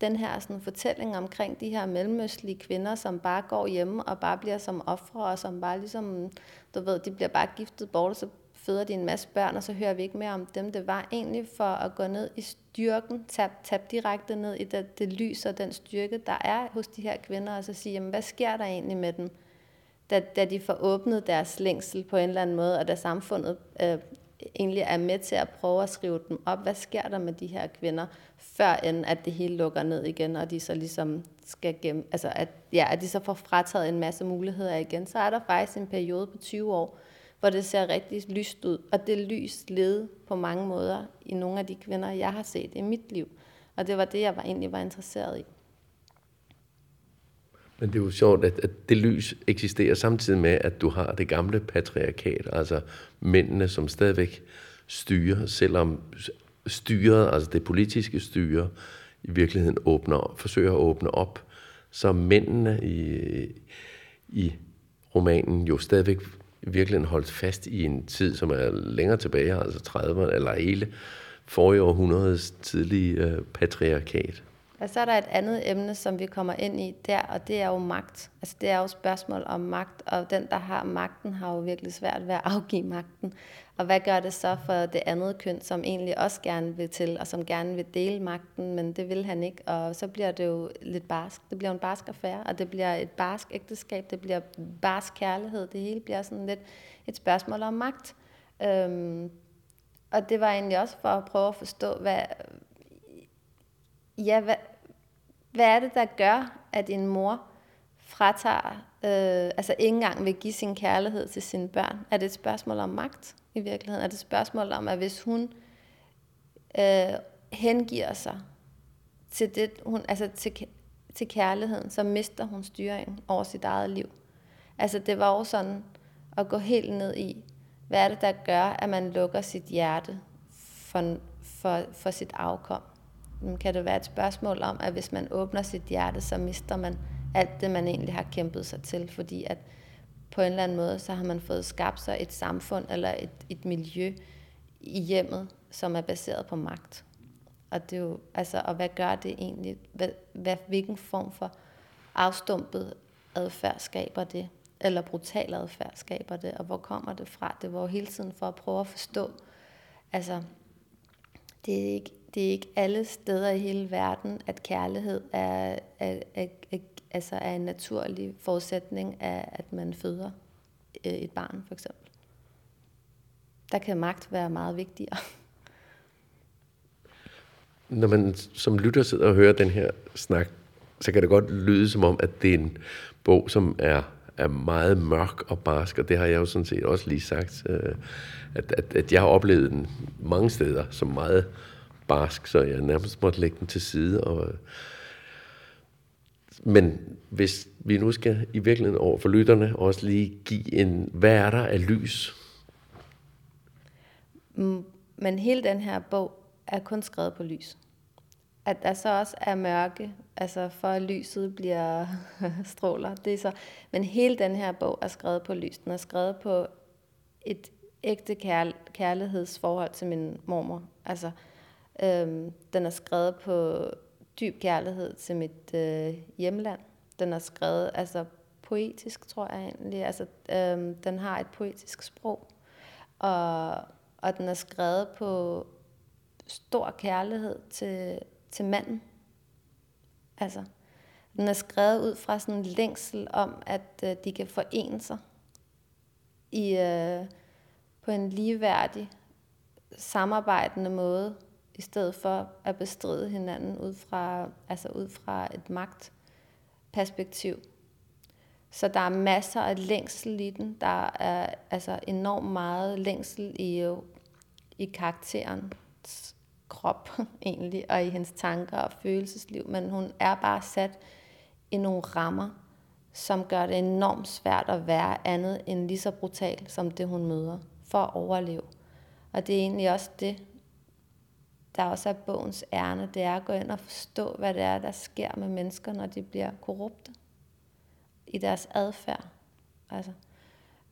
den her sådan, fortælling omkring de her mellemøstlige kvinder, som bare går hjemme og bare bliver som ofre, og som bare ligesom, du ved, de bliver bare giftet bort, og så føder de en masse børn, og så hører vi ikke mere om dem. Det var egentlig for at gå ned i styrken, tab, tab direkte ned i det, det lys og den styrke, der er hos de her kvinder, og så sige, jamen, hvad sker der egentlig med dem, da, da de får åbnet deres længsel på en eller anden måde, og da samfundet øh, egentlig er med til at prøve at skrive dem op. Hvad sker der med de her kvinder, før end at det hele lukker ned igen, og de så ligesom skal gemme, altså at, ja, at de så får frataget en masse muligheder igen. Så er der faktisk en periode på 20 år, hvor det ser rigtig lyst ud. Og det lys led på mange måder i nogle af de kvinder, jeg har set i mit liv. Og det var det, jeg var, egentlig var interesseret i. Men det er jo sjovt, at, at det lys eksisterer samtidig med, at du har det gamle patriarkat, altså mændene, som stadigvæk styrer, selvom styret, altså det politiske styre, i virkeligheden åbner, forsøger at åbne op, så mændene i, i romanen jo stadigvæk virkelig holdt fast i en tid, som er længere tilbage, altså 30'erne, eller hele forrige århundredes tidlige øh, patriarkat. Og så er der et andet emne, som vi kommer ind i der, og det er jo magt. Altså det er jo spørgsmål om magt, og den, der har magten, har jo virkelig svært ved at afgive magten. Og hvad gør det så for det andet køn, som egentlig også gerne vil til, og som gerne vil dele magten, men det vil han ikke, og så bliver det jo lidt barsk. Det bliver en barsk affære, og det bliver et barsk ægteskab, det bliver barsk kærlighed, det hele bliver sådan lidt et spørgsmål om magt. Øhm, og det var egentlig også for at prøve at forstå, hvad, ja, hvad, hvad er det, der gør, at en mor fratager, øh, altså ikke engang vil give sin kærlighed til sine børn? Er det et spørgsmål om magt i virkeligheden? Er det et spørgsmål om, at hvis hun øh, hengiver sig til, det, hun, altså til, til kærligheden, så mister hun styringen over sit eget liv? Altså det var jo sådan at gå helt ned i, hvad er det, der gør, at man lukker sit hjerte for, for, for sit afkom? Kan det være et spørgsmål om, at hvis man åbner sit hjerte, så mister man alt det, man egentlig har kæmpet sig til, fordi at på en eller anden måde, så har man fået skabt sig et samfund eller et, et miljø i hjemmet, som er baseret på magt. Og det er jo, altså, og hvad gør det egentlig? Hvad, hvad, hvilken form for afstumpet adfærd skaber det? Eller brutal adfærd skaber det? Og hvor kommer det fra? Det var jo hele tiden for at prøve at forstå, altså, det er ikke, det er ikke alle steder i hele verden, at kærlighed er, er, er, er, altså er en naturlig forudsætning af, at man føder øh, et barn, for eksempel. Der kan magt være meget vigtigere. Når man som lytter sidder og hører den her snak, så kan det godt lyde som om, at det er en bog, som er, er meget mørk og barsk, og det har jeg jo sådan set også lige sagt, øh, at, at, at jeg har oplevet den mange steder som meget barsk, så jeg nærmest måtte lægge den til side. Og, øh, men hvis vi nu skal i virkeligheden over for lytterne også lige give en, hvad er der af lys? Men hele den her bog er kun skrevet på lys. At der så også er mørke, altså for at lyset bliver stråler, det er så. Men hele den her bog er skrevet på lys. Den er skrevet på et ægte kærl- kærlighedsforhold til min mormor. Altså, øhm, den er skrevet på dyb kærlighed til mit øh, hjemland. Den er skrevet altså poetisk, tror jeg egentlig. Altså, øhm, den har et poetisk sprog. Og, og den er skrevet på stor kærlighed til, til manden. Altså, den er skrevet ud fra sådan en længsel om, at øh, de kan forene sig i, øh, på en ligeværdig, samarbejdende måde, i stedet for at bestride hinanden ud fra, altså ud fra et magtperspektiv. Så der er masser af længsel i den. Der er altså enormt meget længsel i, øh, i karakterens krop egentlig, og i hendes tanker og følelsesliv. Men hun er bare sat i nogle rammer, som gør det enormt svært at være andet end lige så brutal som det, hun møder, for at overleve. Og det er egentlig også det, der også er bogens ærne, det er at gå ind og forstå, hvad det er, der sker med mennesker, når de bliver korrupte i deres adfærd. Altså,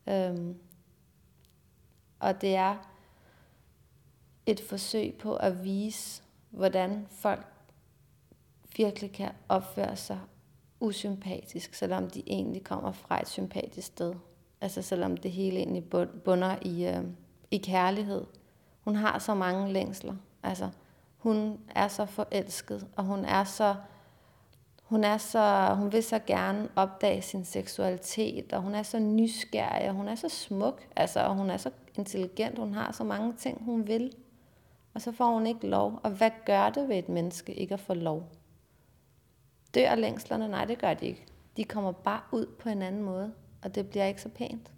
øhm, og det er et forsøg på at vise, hvordan folk virkelig kan opføre sig usympatisk, selvom de egentlig kommer fra et sympatisk sted. Altså selvom det hele egentlig bunder i, øh, i kærlighed. Hun har så mange længsler. Altså, hun er så forelsket, og hun er så hun, er så, hun vil så gerne opdage sin seksualitet, og hun er så nysgerrig, og hun er så smuk, altså, og hun er så intelligent, hun har så mange ting, hun vil. Og så får hun ikke lov. Og hvad gør det ved et menneske ikke at få lov? Dør længslerne? Nej, det gør de ikke. De kommer bare ud på en anden måde, og det bliver ikke så pænt.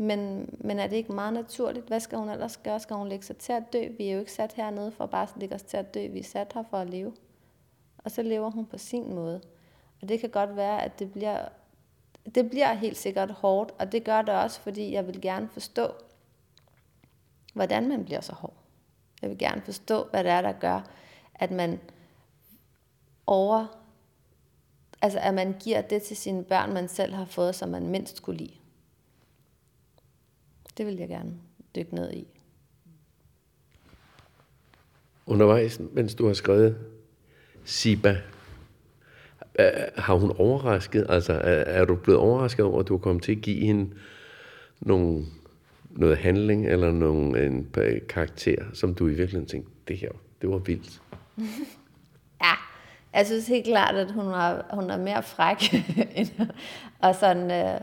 Men, men er det ikke meget naturligt? Hvad skal hun ellers gøre? Skal hun lægge sig til at dø? Vi er jo ikke sat hernede for bare at lægge os til at dø. Vi er sat her for at leve. Og så lever hun på sin måde. Og det kan godt være, at det bliver, det bliver helt sikkert hårdt, og det gør det også, fordi jeg vil gerne forstå, hvordan man bliver så hård. Jeg vil gerne forstå, hvad det er, der gør, at man over, altså at man giver det til sine børn, man selv har fået, som man mindst skulle lide. Det vil jeg gerne dykke ned i. Undervejs, mens du har skrevet Siba, øh, har hun overrasket? Altså, er, du blevet overrasket over, at du er kommet til at give hende nogle, noget handling eller nogle, en pa- karakter, som du i virkeligheden tænkte, det her, det var vildt. Ja, jeg synes helt klart, at hun er, hun er mere fræk, end- og sådan øh,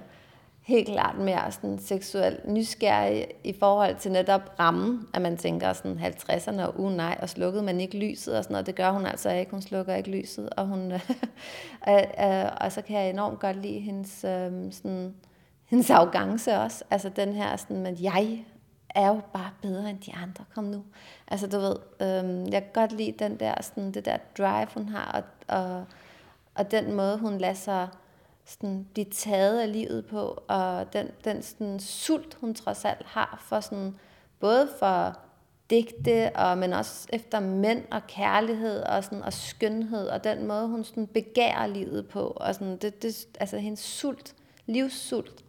helt klart mere sådan seksuelt nysgerrig i forhold til netop rammen, at man tænker sådan 50'erne og uh nej, og slukkede man ikke lyset og sådan noget. Det gør hun altså ikke, hun slukker ikke lyset, og hun, øh, øh, og så kan jeg enormt godt lide hendes, øh, sådan, hendes arrogance også, altså den her sådan, at jeg er jo bare bedre end de andre, kom nu. Altså du ved, øhm, jeg kan godt lide den der, sådan, det der drive, hun har, og, og, og den måde, hun lader sig sådan, blive taget af livet på, og den, den sådan, sult, hun trods alt har for sådan, både for digte, og, men også efter mænd og kærlighed og, sådan, og skønhed, og den måde, hun sådan, begærer livet på, og sådan, det, det, altså hendes sult, livssult,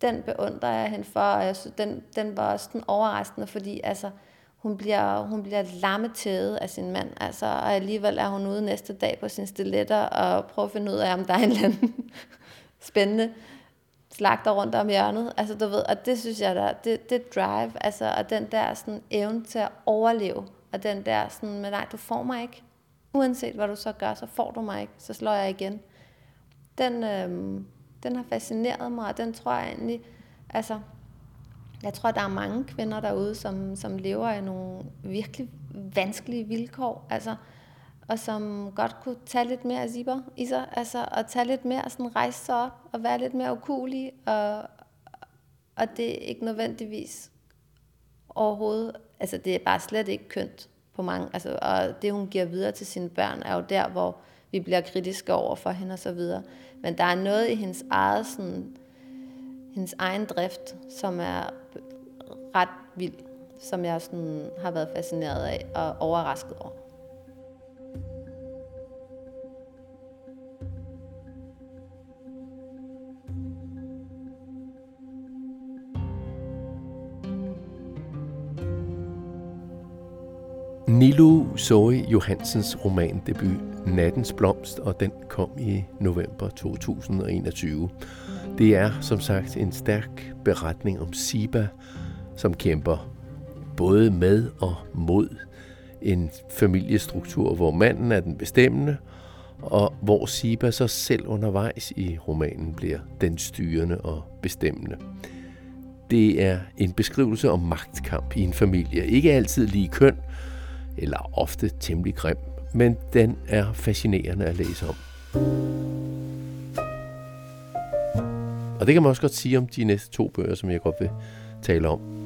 den beundrer jeg hende for, og jeg synes, den, den var også sådan overraskende, fordi altså, hun bliver, hun bliver lammetædet af sin mand, altså, og alligevel er hun ude næste dag på sine stiletter og prøver at finde ud af, om der er en eller anden spændende slagter rundt om hjørnet. Altså, du ved, og det synes jeg, der, det, det drive, altså, og den der sådan, evne til at overleve, og den der sådan, men nej, du får mig ikke. Uanset hvad du så gør, så får du mig ikke, så slår jeg igen. Den, øh, den har fascineret mig, og den tror jeg egentlig, altså, jeg tror, der er mange kvinder derude, som, som lever i nogle virkelig vanskelige vilkår, altså, og som godt kunne tage lidt mere zipper i sig, altså, og tage lidt mere, sådan rejse sig op, og være lidt mere ukulig, og, og det er ikke nødvendigvis overhovedet, altså det er bare slet ikke kønt på mange, altså, og det hun giver videre til sine børn, er jo der, hvor vi bliver kritiske over for hende og så videre. Men der er noget i hendes eget, sådan, hendes egen drift, som er ret vild, som jeg sådan har været fascineret af og overrasket over. Nilu Zoe Johansens romandebut Nattens Blomst, og den kom i november 2021. Det er som sagt en stærk beretning om Siba, som kæmper både med og mod en familiestruktur, hvor manden er den bestemmende, og hvor Siba så selv undervejs i romanen bliver den styrende og bestemmende. Det er en beskrivelse om magtkamp i en familie. Ikke altid lige køn, eller ofte temmelig grim, men den er fascinerende at læse om. Og det kan man også godt sige om de næste to bøger, som jeg godt vil tale om.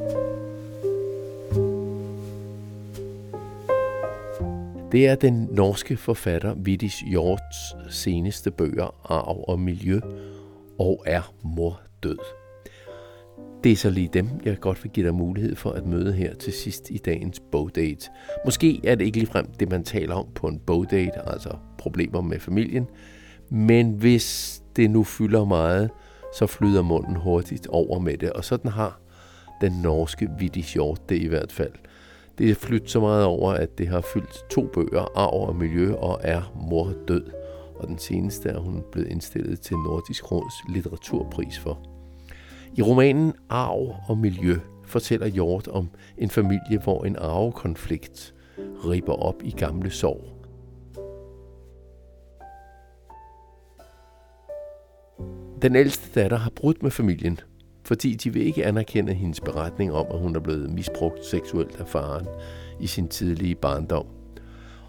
Det er den norske forfatter Vidis Hjorts seneste bøger, Arv og Miljø, og Er mor død. Det er så lige dem, jeg godt vil give dig mulighed for at møde her til sidst i dagens bogdate. Måske er det ikke ligefrem det, man taler om på en bogdate, altså problemer med familien, men hvis det nu fylder meget, så flyder munden hurtigt over med det, og sådan har den norske Vidis Hjort det i hvert fald. Det er flyttet så meget over, at det har fyldt to bøger, Arv og Miljø og Er mor død, og den seneste er hun blevet indstillet til Nordisk Råds litteraturpris for. I romanen Arv og Miljø fortæller Hjort om en familie, hvor en arvekonflikt ripper op i gamle sorg. Den ældste datter har brudt med familien, fordi de vil ikke anerkende hendes beretning om, at hun er blevet misbrugt seksuelt af faren i sin tidlige barndom.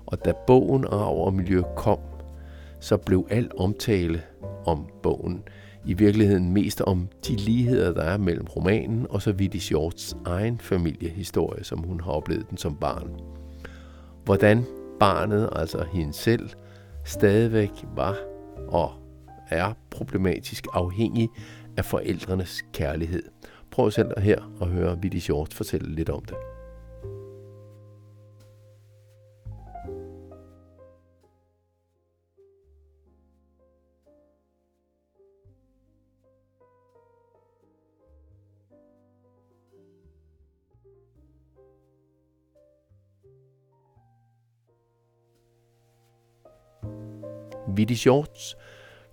Og da bogen Arv og Miljø kom, så blev al omtale om bogen i virkeligheden mest om de ligheder, der er mellem romanen og så Vitti Shorts egen familiehistorie, som hun har oplevet den som barn. Hvordan barnet, altså hende selv, stadigvæk var og er problematisk afhængig af forældrenes kærlighed. Prøv selv her og høre Vitti Short fortælle lidt om det. Vitti Shorts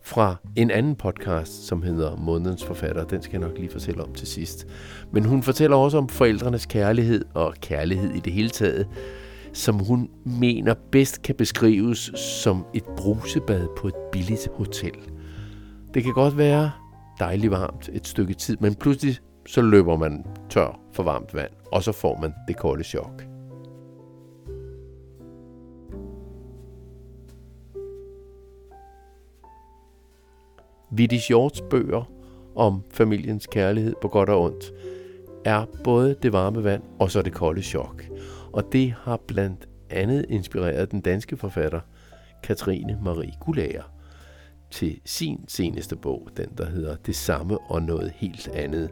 fra en anden podcast, som hedder Månedens Forfatter. Den skal jeg nok lige fortælle om til sidst. Men hun fortæller også om forældrenes kærlighed og kærlighed i det hele taget, som hun mener bedst kan beskrives som et brusebad på et billigt hotel. Det kan godt være dejligt varmt et stykke tid, men pludselig så løber man tør for varmt vand, og så får man det kolde chok. Vitti Shorts bøger om familiens kærlighed på godt og ondt, er både det varme vand og så det kolde chok. Og det har blandt andet inspireret den danske forfatter Katrine Marie Gulager til sin seneste bog, den der hedder Det samme og noget helt andet,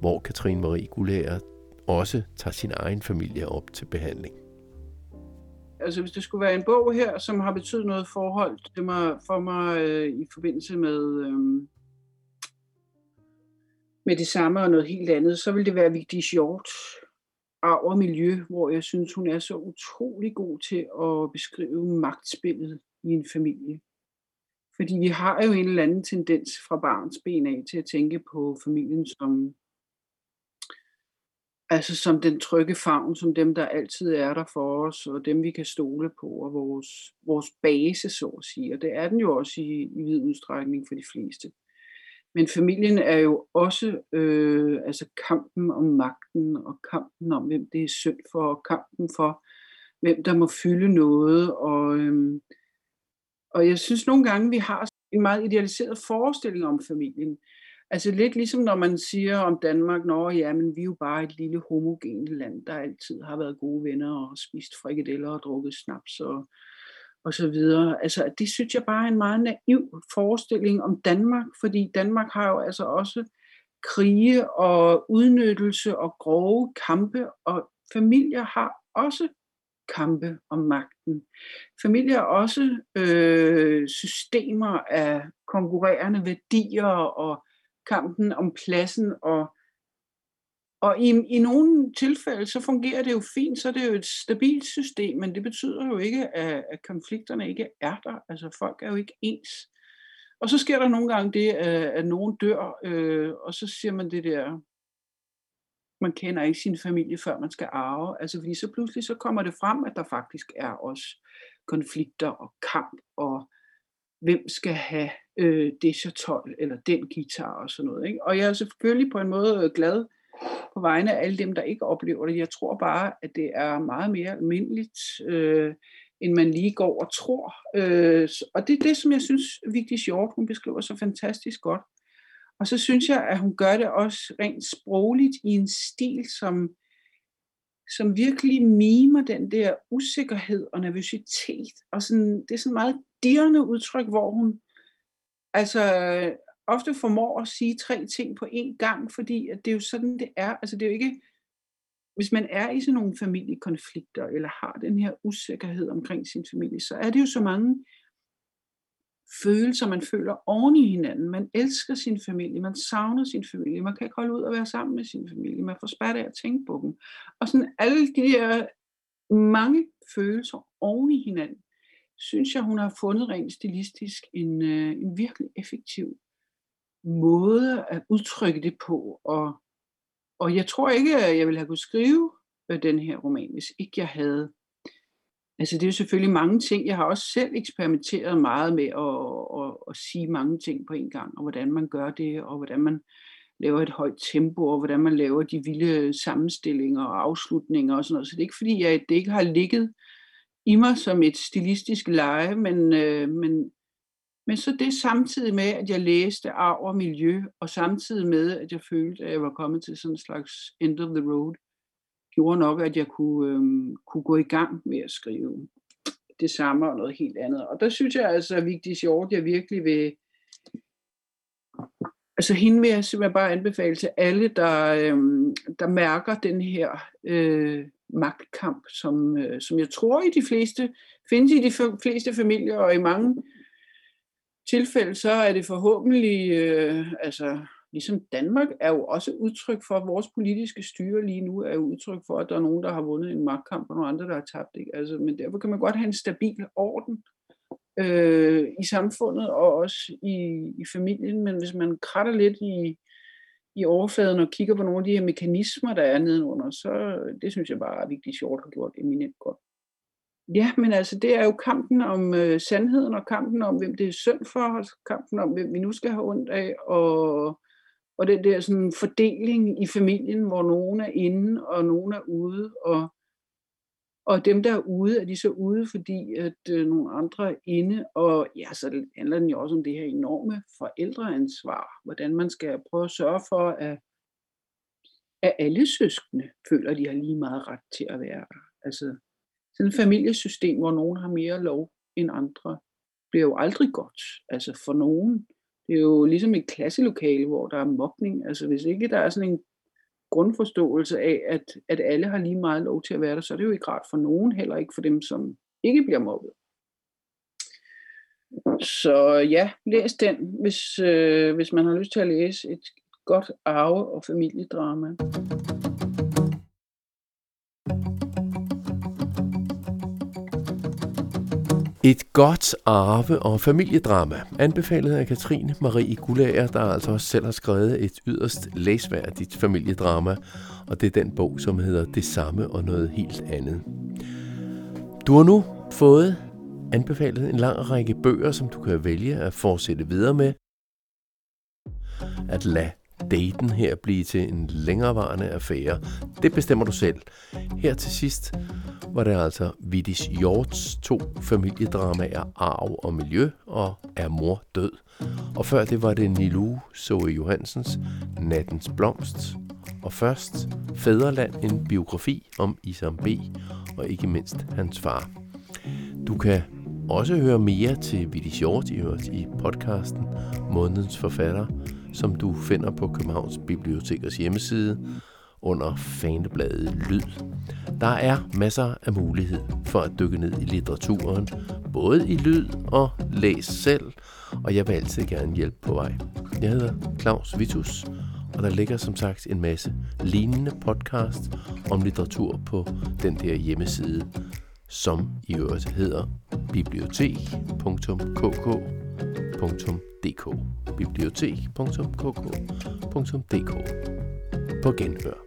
hvor Katrine Marie Gulager også tager sin egen familie op til behandling altså hvis det skulle være en bog her, som har betydet noget forhold til mig, for mig øh, i forbindelse med, øh, med det samme og noget helt andet, så vil det være Vigdis Hjort, Arv og Miljø, hvor jeg synes, hun er så utrolig god til at beskrive magtspillet i en familie. Fordi vi har jo en eller anden tendens fra barns ben af til at tænke på familien som altså som den trygge favn, som dem, der altid er der for os, og dem, vi kan stole på, og vores, vores base, så at sige. Og det er den jo også i, i vid udstrækning for de fleste. Men familien er jo også øh, altså kampen om magten, og kampen om, hvem det er synd for, og kampen for, hvem der må fylde noget. Og, øh, og jeg synes nogle gange, vi har en meget idealiseret forestilling om familien. Altså lidt ligesom når man siger om Danmark, når ja, men vi er jo bare et lille homogent land, der altid har været gode venner og spist frikadeller og drukket snaps og, og så videre. Altså det synes jeg bare er en meget naiv forestilling om Danmark, fordi Danmark har jo altså også krige og udnyttelse og grove kampe, og familier har også kampe om magten. Familier er også øh, systemer af konkurrerende værdier og kampen om pladsen, og, og i, i nogle tilfælde, så fungerer det jo fint, så er det jo et stabilt system, men det betyder jo ikke, at, at konflikterne ikke er der. Altså folk er jo ikke ens. Og så sker der nogle gange det, at, at nogen dør, øh, og så siger man det der, man kender ikke sin familie, før man skal arve. Altså fordi så pludselig så kommer det frem, at der faktisk er også konflikter og kamp og hvem skal have øh, det så 12 eller den guitar og sådan noget. Ikke? Og jeg er selvfølgelig på en måde øh, glad på vegne af alle dem, der ikke oplever det. Jeg tror bare, at det er meget mere almindeligt, øh, end man lige går og tror. Øh, og det er det, som jeg synes, Vigtig Hjort, hun beskriver så fantastisk godt. Og så synes jeg, at hun gør det også rent sprogligt i en stil, som, som virkelig mimer den der usikkerhed og nervøsitet. Og sådan, det er sådan meget dirrende udtryk, hvor hun altså ofte formår at sige tre ting på én gang, fordi at det er jo sådan, det er. Altså det er jo ikke, hvis man er i sådan nogle familiekonflikter, eller har den her usikkerhed omkring sin familie, så er det jo så mange følelser, man føler oven i hinanden. Man elsker sin familie, man savner sin familie, man kan ikke holde ud og være sammen med sin familie, man får spærret af at tænke på dem. Og sådan alle de her mange følelser oven i hinanden, synes jeg, hun har fundet rent stilistisk en, øh, en virkelig effektiv måde at udtrykke det på. Og, og jeg tror ikke, at jeg ville have kunne skrive øh, den her roman, hvis ikke jeg havde Altså det er jo selvfølgelig mange ting. Jeg har også selv eksperimenteret meget med at, at, at sige mange ting på en gang, og hvordan man gør det, og hvordan man laver et højt tempo, og hvordan man laver de vilde sammenstillinger og afslutninger og sådan noget. Så det er ikke fordi, at det ikke har ligget i mig som et stilistisk leje, men, øh, men, men så det samtidig med, at jeg læste arv og miljø, og samtidig med, at jeg følte, at jeg var kommet til sådan en slags end of the road, gjorde nok, at jeg kunne, øh, kunne gå i gang med at skrive det samme og noget helt andet. Og der synes jeg altså, at Vigdis Hjort, jeg virkelig vil... Altså hende vil jeg simpelthen bare anbefale til alle, der, øh, der mærker den her øh, magtkamp, som, øh, som jeg tror i de fleste, findes i de fleste familier, og i mange tilfælde, så er det forhåbentlig, øh, altså ligesom Danmark er jo også udtryk for, at vores politiske styre lige nu er jo udtryk for, at der er nogen, der har vundet en magtkamp, og nogle andre, der har tabt. Ikke? Altså, men derfor kan man godt have en stabil orden øh, i samfundet og også i, i familien, men hvis man kratter lidt i, i overfladen og kigger på nogle af de her mekanismer, der er nedenunder, så øh, det synes jeg bare er vigtigt sjovt har gjort eminent godt. Ja, men altså det er jo kampen om øh, sandheden og kampen om, hvem det er synd for, og kampen om, hvem vi nu skal have ondt af, og, og den der sådan fordeling i familien, hvor nogen er inde og nogen er ude, og, og dem, der er ude, er de så ude, fordi at øh, nogle andre er inde, og ja, så handler den jo også om det her enorme forældreansvar, hvordan man skal prøve at sørge for, at, at alle søskende føler, at de har lige meget ret til at være der. Altså, sådan et familiesystem, hvor nogen har mere lov end andre, bliver jo aldrig godt. Altså for nogen. Det er jo ligesom et klasselokale, hvor der er mobning. Altså hvis ikke der er sådan en grundforståelse af, at, at alle har lige meget lov til at være der, så er det jo ikke rart for nogen, heller ikke for dem, som ikke bliver mobbet. Så ja, læs den, hvis, øh, hvis man har lyst til at læse et godt arve- og familiedrama. Et godt arve- og familiedrama, anbefalet af Katrine Marie Gullager, der altså også selv har skrevet et yderst læsværdigt familiedrama, og det er den bog, som hedder Det samme og noget helt andet. Du har nu fået anbefalet en lang række bøger, som du kan vælge at fortsætte videre med. At lade daten her blive til en længerevarende affære, det bestemmer du selv. Her til sidst var det altså Vidis Hjorts to familiedramaer Arv og Miljø og Er mor død. Og før det var det Nilu Zoe Johansens Nattens Blomst. Og først Fæderland, en biografi om Isam B. og ikke mindst hans far. Du kan også høre mere til Vidis Hjort i i podcasten Månedens Forfatter, som du finder på Københavns Bibliotekers hjemmeside under fanebladet Lyd. Der er masser af mulighed for at dykke ned i litteraturen, både i lyd og læs selv, og jeg vil altid gerne hjælpe på vej. Jeg hedder Claus Vitus, og der ligger som sagt en masse lignende podcast om litteratur på den der hjemmeside, som i øvrigt hedder bibliotek.kk bibliotek.dk bibliotek.kk.dk På genhør.